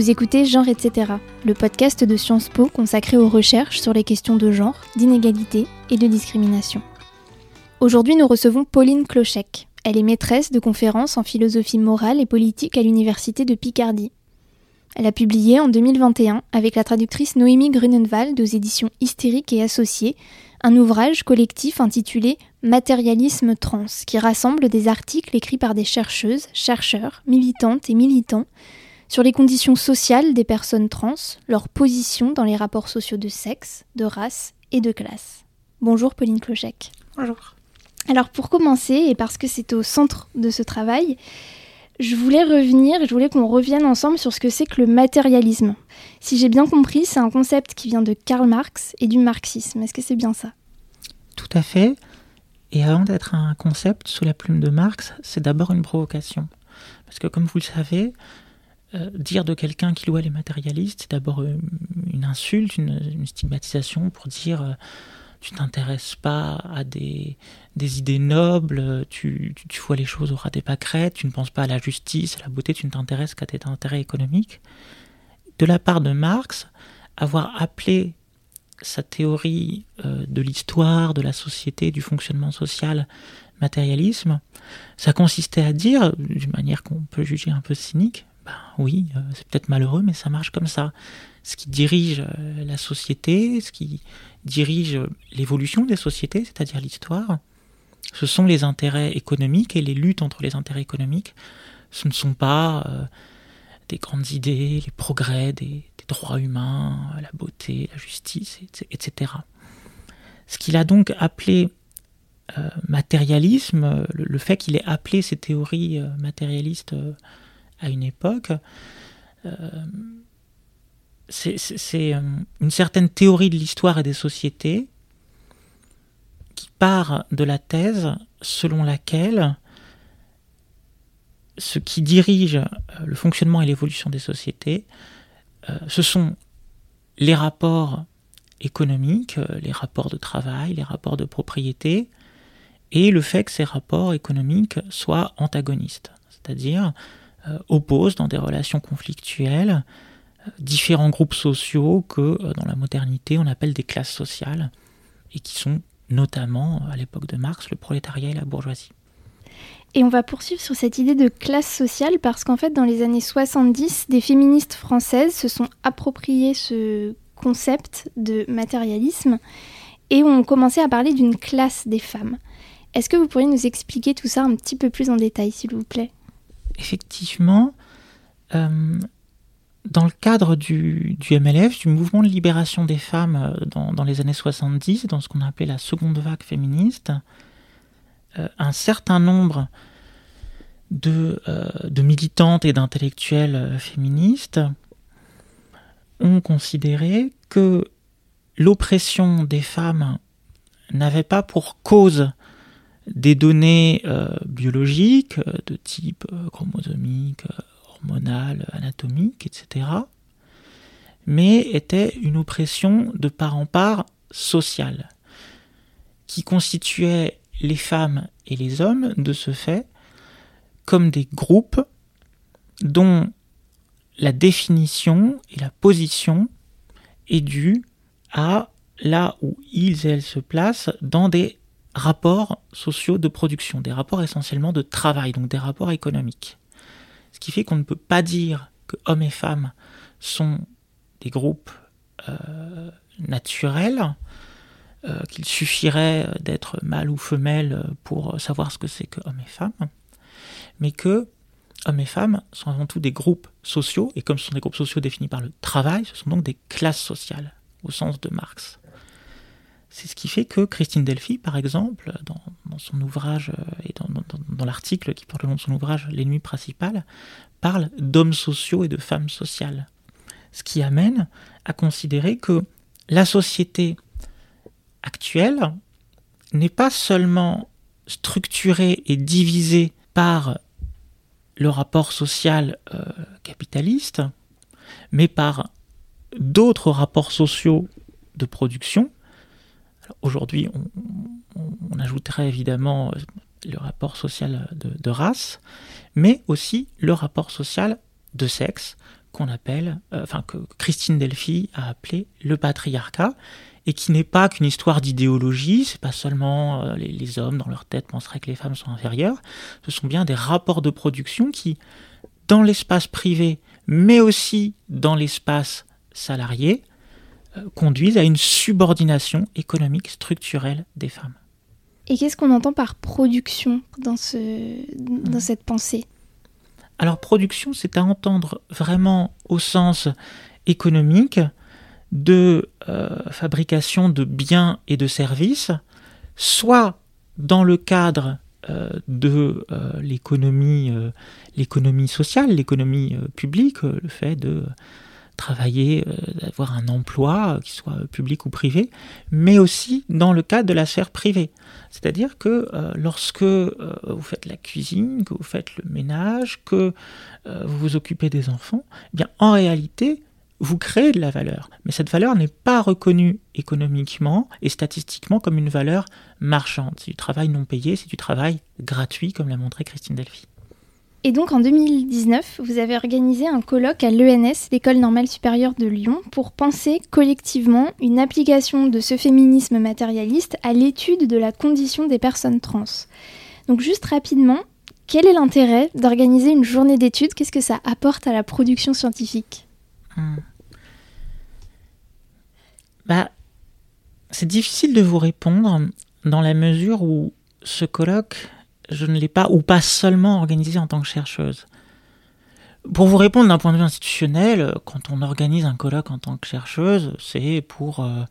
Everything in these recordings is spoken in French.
Vous écoutez Genre etc., le podcast de Sciences Po consacré aux recherches sur les questions de genre, d'inégalité et de discrimination. Aujourd'hui, nous recevons Pauline Clochec. Elle est maîtresse de conférences en philosophie morale et politique à l'Université de Picardie. Elle a publié en 2021, avec la traductrice Noémie Grunenwald aux éditions Hystériques et Associés, un ouvrage collectif intitulé Matérialisme trans, qui rassemble des articles écrits par des chercheuses, chercheurs, militantes et militants sur les conditions sociales des personnes trans, leur position dans les rapports sociaux de sexe, de race et de classe. Bonjour Pauline Clochec. Bonjour. Alors pour commencer, et parce que c'est au centre de ce travail, je voulais revenir, je voulais qu'on revienne ensemble sur ce que c'est que le matérialisme. Si j'ai bien compris, c'est un concept qui vient de Karl Marx et du marxisme. Est-ce que c'est bien ça? Tout à fait. Et avant d'être un concept sous la plume de Marx, c'est d'abord une provocation. Parce que comme vous le savez, euh, dire de quelqu'un qu'il ou elle est matérialiste, c'est d'abord euh, une insulte, une, stigmatisation pour dire euh, tu t'intéresses pas à des, idées nobles, tu, vois les choses au ras des pâquerettes, tu ne penses pas à la justice, à la beauté, tu ne t'intéresses qu'à tes intérêts économiques. De la part de Marx, avoir appelé sa théorie de l'histoire, de la société, du fonctionnement social matérialisme, ça consistait à dire, d'une manière qu'on peut juger un peu cynique, ben oui, euh, c'est peut-être malheureux, mais ça marche comme ça. Ce qui dirige euh, la société, ce qui dirige l'évolution des sociétés, c'est-à-dire l'histoire, ce sont les intérêts économiques et les luttes entre les intérêts économiques. Ce ne sont pas euh, des grandes idées, les progrès des, droits humains, la beauté, la justice, etc. Ce qu'il a donc appelé matérialisme, le, fait qu'il ait appelé ces théories matérialistes à une époque, euh, c'est euh, une certaine théorie de l'histoire et des sociétés qui part de la thèse selon laquelle ce qui dirige euh, le fonctionnement et l'évolution des sociétés, ce sont les rapports économiques, les rapports de travail, les rapports de propriété, et le fait que ces rapports économiques soient antagonistes, c'est-à-dire opposent dans des relations conflictuelles euh, différents groupes sociaux que euh, dans la modernité on appelle des classes sociales et qui sont notamment à l'époque de Marx le prolétariat et la bourgeoisie. Et on va poursuivre sur cette idée de classe sociale parce qu'en fait dans les années 70, des féministes françaises se sont appropriées ce concept de matérialisme et ont commencé à parler d'une classe des femmes. Est-ce que vous pourriez nous expliquer tout ça un petit peu plus en détail s'il vous plaît? Effectivement, euh, dans le cadre du, MLF, du mouvement de libération des femmes euh, dans, les années 70, dans ce qu'on appelait la seconde vague féministe, euh, un certain nombre de militantes et d'intellectuels féministes ont considéré que l'oppression des femmes n'avait pas pour cause des données euh, biologiques euh, de type euh, chromosomique, hormonal, anatomique, etc., mais était une oppression de part en part sociale, qui constituait les femmes et les hommes, de ce fait, comme des groupes dont la définition et la position est due à là où ils et elles se placent dans des rapports sociaux de production, des rapports essentiellement de travail, donc des rapports économiques. Ce qui fait qu'on ne peut pas dire que hommes et femmes sont des groupes euh, naturels, euh, qu'il suffirait d'être mâle ou femelle pour savoir ce que c'est que hommes et femmes, mais que hommes et femmes sont avant tout des groupes sociaux, et comme ce sont des groupes sociaux définis par le travail, ce sont donc des classes sociales, au sens de Marx. C'est ce qui fait que Christine Delphi, par exemple, dans, son ouvrage euh, et dans, l'article qui porte le nom de son ouvrage L'ennemi principal, parle d'hommes sociaux et de femmes sociales. Ce qui amène à considérer que la société actuelle n'est pas seulement structurée et divisée par le rapport social euh, capitaliste, mais par d'autres rapports sociaux de production Aujourd'hui, on, ajouterait évidemment euh, le rapport social de, race, mais aussi le rapport social de sexe, qu'on appelle, euh, enfin que Christine Delphi a appelé le patriarcat, et qui n'est pas qu'une histoire d'idéologie, c'est pas seulement euh, les, hommes dans leur tête penseraient que les femmes sont inférieures, ce sont bien des rapports de production qui, dans l'espace privé, mais aussi dans l'espace salarié, conduisent à une subordination économique structurelle des femmes. Et qu'est-ce qu'on entend par production dans, ce, dans hmm. cette pensée? Alors production, c'est à entendre vraiment au sens économique, de euh, fabrication de biens et de services, soit dans le cadre euh, de euh, l'économie, l'économie sociale, l'économie publique, le fait de travailler, d'avoir un emploi, qui soit public ou privé, mais aussi dans le cadre de la sphère privée. C'est-à-dire que lorsque vous faites la cuisine, que vous faites le ménage, que vous vous occupez des enfants, eh bien en réalité, vous créez de la valeur, mais cette valeur n'est pas reconnue économiquement et statistiquement comme une valeur marchande. C'est du travail non payé, c'est du travail gratuit, comme l'a montré Christine Delphi. Et donc en 2019, vous avez organisé un colloque à l'ENS, l'École normale supérieure de Lyon, pour penser collectivement une application de ce féminisme matérialiste à l'étude de la condition des personnes trans. Donc juste rapidement, quel est l'intérêt d'organiser une journée d'études? Qu'est-ce que ça apporte à la production scientifique? Hmm. Bah, c'est difficile de vous répondre dans la mesure où ce colloque, je ne l'ai pas, ou pas seulement organisé en tant que chercheuse. Pour vous répondre d'un point de vue institutionnel, quand on organise un colloque en tant que chercheuse, c'est pour euh,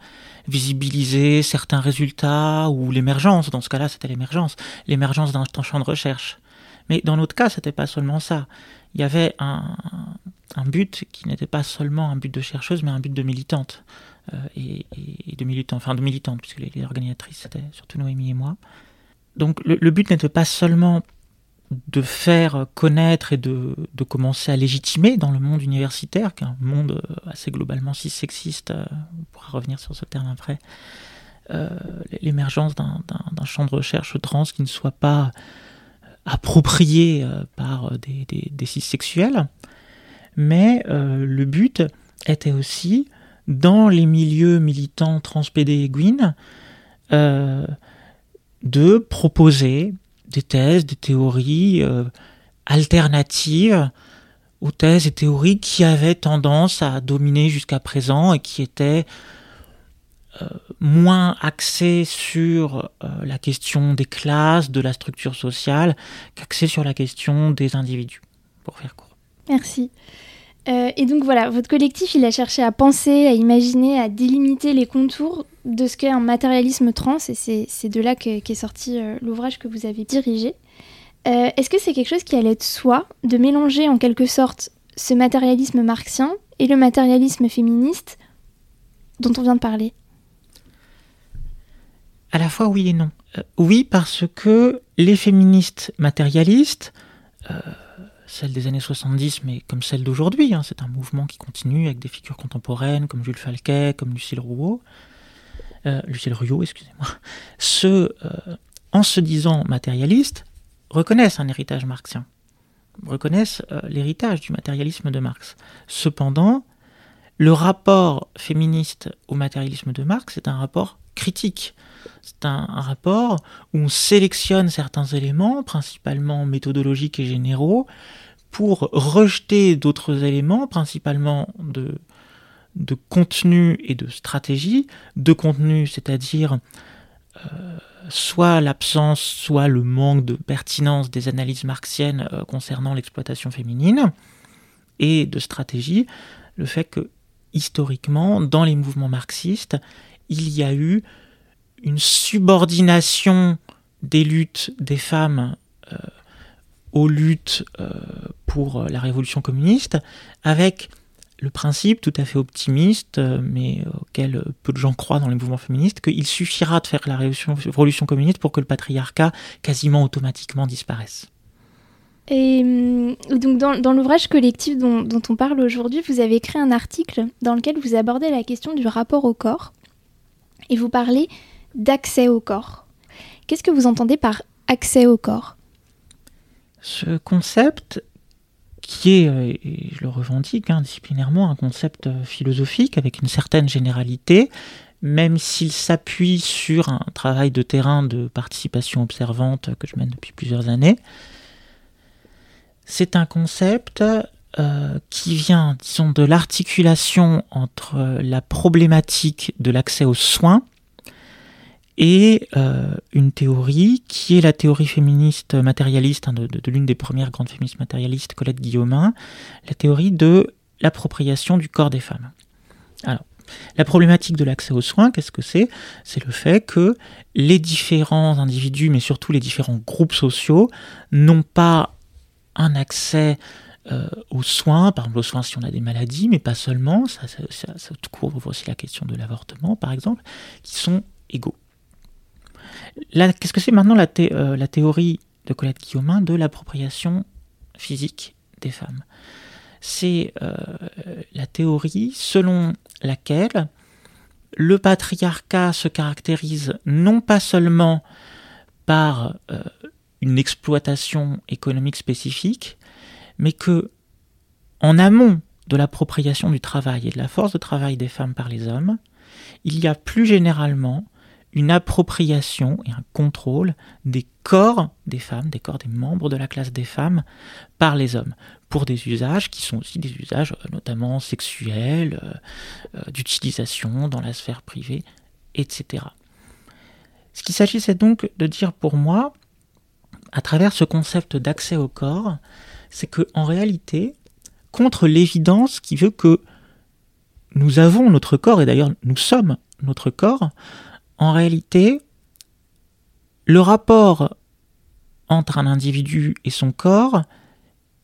visibiliser certains résultats ou l'émergence. Dans ce cas-là, c'était l'émergence, l'émergence d'un champ de recherche. Mais dans notre cas, c'était pas seulement ça. Il y avait un, but qui n'était pas seulement un but de chercheuse, mais un but de militante. Euh, et, de militants, enfin de militantes, puisque les, organisatrices c'était surtout Noémie et moi. Donc le, but n'était pas seulement de faire connaître et de, commencer à légitimer dans le monde universitaire, qui est un monde euh, assez globalement si sexiste, euh, on pourra revenir sur ce terme après, l'émergence d'un champ de recherche trans qui ne soit pas approprié par des, des, cis-sexuels, mais le but était aussi dans les milieux militants transpédés et euh, de proposer des thèses, des théories euh, alternatives aux thèses et théories qui avaient tendance à dominer jusqu'à présent et qui étaient euh, moins axées sur la question des classes, de la structure sociale, qu'axées sur la question des individus, pour faire court. Merci. Euh, et donc voilà, votre collectif, il a cherché à penser, à imaginer, à délimiter les contours de ce qu'est un matérialisme trans, et c'est de là qu'est sorti euh, l'ouvrage que vous avez dirigé. Euh, est-ce que c'est quelque chose qui allait de soi, de mélanger en quelque sorte ce matérialisme marxien et le matérialisme féministe dont on vient de parler? À la fois oui et non. oui parce que les féministes matérialistes celle des années 70, mais comme celle d'aujourd'hui. Hein. C'est un mouvement qui continue avec des figures contemporaines comme Jules Falquet, comme Lucille Rouault, euh, Lucille Ruot, excusez-moi, euh, en se disant matérialistes, reconnaissent un héritage marxien, reconnaissent euh, l'héritage du matérialisme de Marx. Cependant, le rapport féministe au matérialisme de Marx est un rapport critique. C'est un, rapport où on sélectionne certains éléments, principalement méthodologiques et généraux, pour rejeter d'autres éléments, principalement de, contenu et de stratégie. De contenu, c'est-à-dire euh, soit l'absence, soit le manque de pertinence des analyses marxiennes euh, concernant l'exploitation féminine, et de stratégie, le fait que historiquement, dans les mouvements marxistes, il y a eu une subordination des luttes des femmes euh, aux luttes euh, pour la révolution communiste, avec le principe tout à fait optimiste, euh, mais auquel peu de gens croient dans les mouvements féministes, qu'il suffira de faire la révolution, communiste pour que le patriarcat quasiment automatiquement disparaisse. Et donc dans, l'ouvrage collectif dont, dont, on parle aujourd'hui, vous avez écrit un article dans lequel vous abordez la question du rapport au corps et vous parlez d'accès au corps. Qu'est-ce que vous entendez par accès au corps? Ce concept qui est, euh, et je le revendique hein, disciplinairement, un concept euh, philosophique avec une certaine généralité, même s'il s'appuie sur un travail de terrain de participation observante que je mène depuis plusieurs années. C'est un concept euh, qui vient, disons, de l'articulation entre la problématique de l'accès aux soins et euh, une théorie qui est la théorie féministe matérialiste hein, de, l'une des premières grandes féministes matérialistes, Colette Guillaumin, la théorie de l'appropriation du corps des femmes. Alors, la problématique de l'accès aux soins, qu'est-ce que c'est? C'est le fait que les différents individus, mais surtout les différents groupes sociaux, n'ont pas un accès euh, aux soins, par exemple aux soins si on a des maladies, mais pas seulement, ça, ça, ça couvre aussi la question de l'avortement par exemple, qui sont égaux. Qu'est-ce que c'est maintenant euh, la, théorie de Colette Guillaumin de l'appropriation physique des femmes? C'est euh, la théorie selon laquelle le patriarcat se caractérise non pas seulement par euh, une exploitation économique spécifique, mais que en amont de l'appropriation du travail et de la force de travail des femmes par les hommes, il y a plus généralement une appropriation et un contrôle des corps des femmes, des corps des membres de la classe des femmes par les hommes, pour des usages qui sont aussi des usages euh, notamment sexuels, euh, euh, d'utilisation dans la sphère privée, etc. Ce qu'il s'agissait donc de dire pour moi, à travers ce concept d'accès au corps, c'est que en réalité, contre l'évidence qui veut que nous avons notre corps, et d'ailleurs nous sommes notre corps, en réalité, le rapport entre un individu et son corps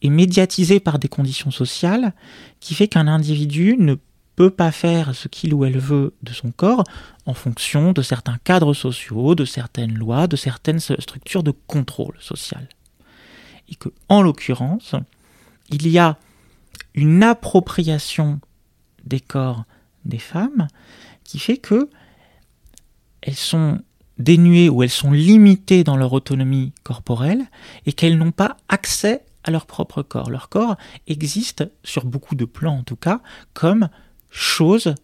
est médiatisé par des conditions sociales qui fait qu'un individu ne peut pas faire ce qu'il ou elle veut de son corps en fonction de certains cadres sociaux, de certaines lois, de certaines structures de contrôle social. Et que, en l'occurrence, il y a une appropriation des corps des femmes qui fait que elles sont dénuées ou elles sont limitées dans leur autonomie corporelle et qu'elles n'ont pas accès à leur propre corps. Leur corps existe, sur beaucoup de plans en tout cas, comme chose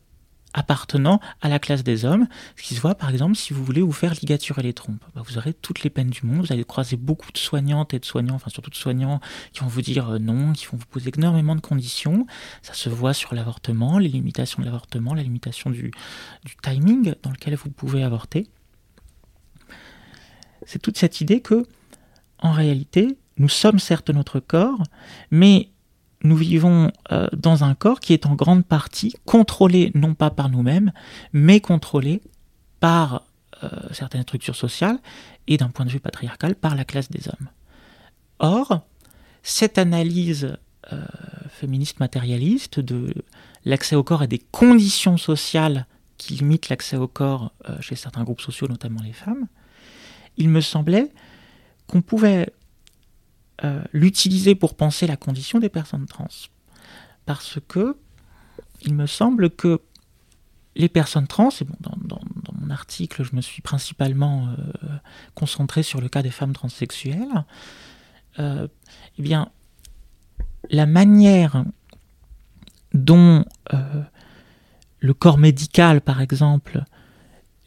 appartenant à la classe des hommes, ce qui se voit par exemple si vous voulez vous faire ligaturer les trompes. Bah, vous aurez toutes les peines du monde, vous allez croiser beaucoup de soignantes et de soignants, enfin surtout de soignants qui vont vous dire euh, non, qui vont vous poser énormément de conditions. Ça se voit sur l'avortement, les limitations de l'avortement, la limitation du, du timing dans lequel vous pouvez avorter. C'est toute cette idée que, en réalité, nous sommes certes notre corps, mais nous vivons euh, dans un corps qui est en grande partie contrôlé non pas par nous-mêmes, mais contrôlé par euh, certaines structures sociales et d'un point de vue patriarcal par la classe des hommes. Or, cette analyse euh, féministe matérialiste de l'accès au corps et des conditions sociales qui limitent l'accès au corps chez certains groupes sociaux, notamment les femmes, il me semblait qu'on pouvait euh, l'utiliser pour penser la condition des personnes trans. Parce que il me semble que les personnes trans, et bon, dans, mon article, je me suis principalement euh, concentré sur le cas des femmes transsexuelles, euh, eh bien, la manière dont le corps médical, par exemple,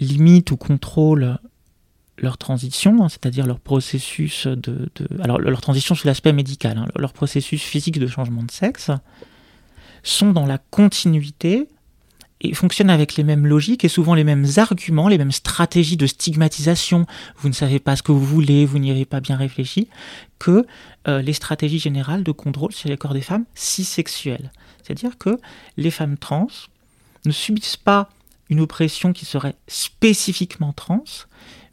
limite ou contrôle leur transition, hein, c'est-à-dire leur processus de, alors leur transition sous l'aspect médical, hein, leur processus physique de changement de sexe, sont dans la continuité et fonctionnent avec les mêmes logiques et souvent les mêmes arguments, les mêmes stratégies de stigmatisation. Vous ne savez pas ce que vous voulez, vous n'y avez pas bien réfléchi, que euh, les stratégies générales de contrôle sur les corps des femmes cisexuelles. C'est-à-dire que les femmes trans ne subissent pas une oppression qui serait spécifiquement trans,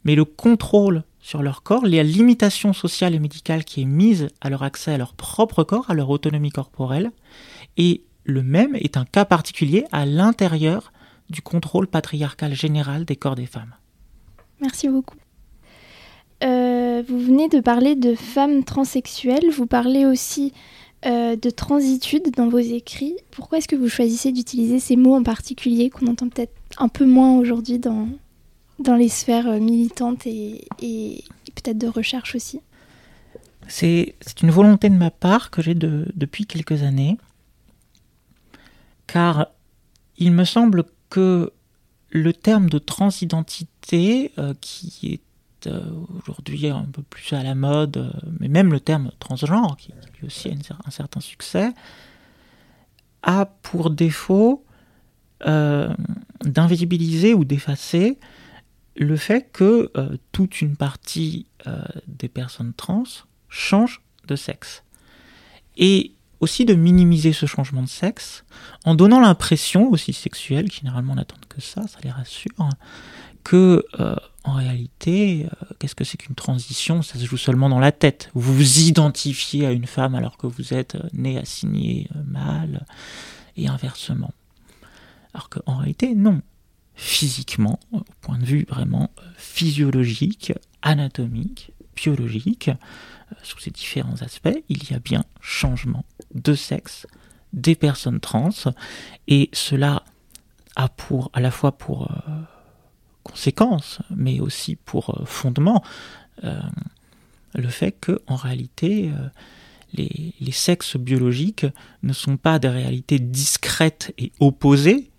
mais le contrôle sur leur corps, la limitation sociale et médicale qui est mise à leur accès à leur propre corps, à leur autonomie corporelle, et le même est un cas particulier à l'intérieur du contrôle patriarcal général des corps des femmes. Merci beaucoup. Euh, vous venez de parler de femmes transsexuelles, vous parlez aussi euh, de transitude dans vos écrits. Pourquoi est-ce que vous choisissez d'utiliser ces mots en particulier qu'on entend peut-être un peu moins aujourd'hui dans, dans les sphères euh, militantes et, peut-être de recherche aussi. C'est une volonté de ma part que j'ai depuis quelques années, car il me semble que le terme de transidentité, euh, qui est euh, aujourd'hui un peu plus à la mode, mais même le terme transgenre, qui, lui aussi a un certain succès, a pour défaut d'invisibiliser ou d'effacer le fait que toute une partie des personnes trans changent de sexe. Et aussi de minimiser ce changement de sexe en donnant l'impression, aussi sexuelle, généralement n'attendent que ça, ça les rassure, que euh, en réalité, euh, qu'est-ce que c'est qu'une transition? Ça se joue seulement dans la tête. Vous vous identifiez à une femme alors que vous êtes euh, né assigné mâle et inversement. Alors qu'en réalité, non. Physiquement, au point de vue vraiment physiologique, anatomique, biologique, sous ces différents aspects, il y a bien changement de sexe des personnes trans et cela a pour à la fois pour euh, conséquence mais aussi pour euh, fondement euh, le fait que en réalité les, sexes biologiques ne sont pas des réalités discrètes et opposées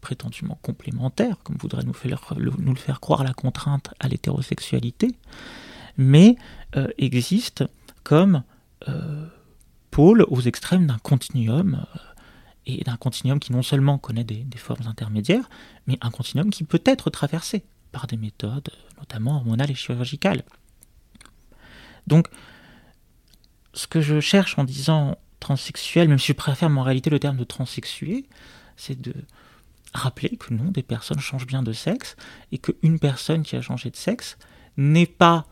prétendument complémentaires comme voudrait nous, faire, le faire croire la contrainte à l'hétérosexualité mais existent comme pôle aux extrêmes d'un continuum, euh, et d'un continuum qui non seulement connaît des, formes intermédiaires, mais un continuum qui peut être traversé par des méthodes, notamment hormonales et chirurgicales. Donc, ce que je cherche en disant transsexuel, même si je préfère en réalité le terme de transsexué, c'est de rappeler que non, des personnes changent bien de sexe, et qu'une personne qui a changé de sexe n'est pas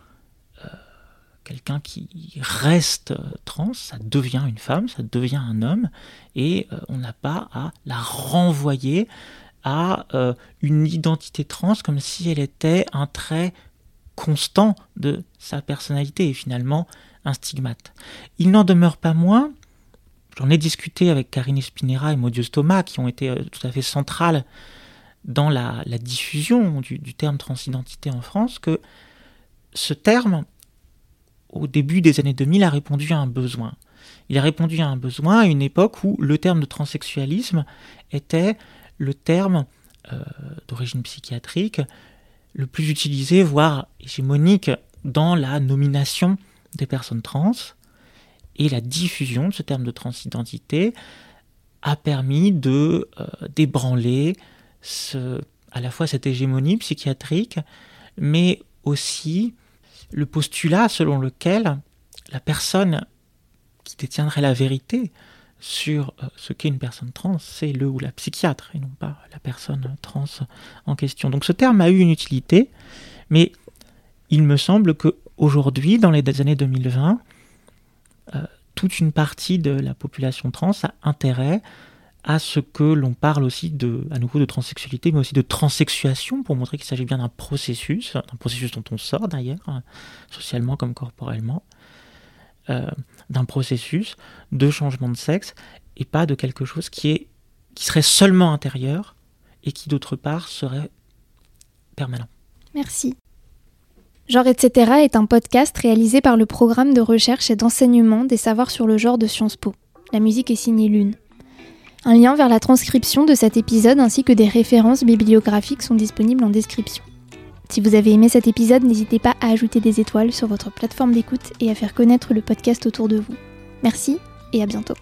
quelqu'un qui reste trans, ça devient une femme, ça devient un homme, et euh, on n'a pas à la renvoyer à euh, une identité trans comme si elle était un trait constant de sa personnalité et finalement un stigmate. Il n'en demeure pas moins, j'en ai discuté avec Karine Espinera et Modius Thomas qui ont été euh, tout à fait centrales dans la, diffusion du, du terme transidentité en France, que ce terme au début des années 2000, a répondu à un besoin. Il a répondu à un besoin à une époque où le terme de transsexualisme était le terme euh, d'origine psychiatrique le plus utilisé, voire hégémonique, dans la nomination des personnes trans. Et la diffusion de ce terme de transidentité a permis de euh, débranler à la fois cette hégémonie psychiatrique, mais aussi le postulat selon lequel la personne qui détiendrait la vérité sur euh, ce qu'est une personne trans, c'est le ou la psychiatre et non pas la personne trans en question. Donc ce terme a eu une utilité, mais il me semble que aujourd'hui, dans les années 2020, euh, toute une partie de la population trans a intérêt à ce que l'on parle aussi de, à nouveau de transsexualité, mais aussi de transsexuation, pour montrer qu'il s'agit bien d'un processus, d'un processus dont on sort d'ailleurs, socialement comme corporellement, euh, d'un processus de changement de sexe, et pas de quelque chose qui, est, qui serait seulement intérieur, et qui d'autre part serait permanent. Merci. Genre etc. est un podcast réalisé par le programme de recherche et d'enseignement des savoirs sur le genre de Sciences Po. La musique est signée Lune. Un lien vers la transcription de cet épisode ainsi que des références bibliographiques sont disponibles en description. Si vous avez aimé cet épisode, n'hésitez pas à ajouter des étoiles sur votre plateforme d'écoute et à faire connaître le podcast autour de vous. Merci et à bientôt.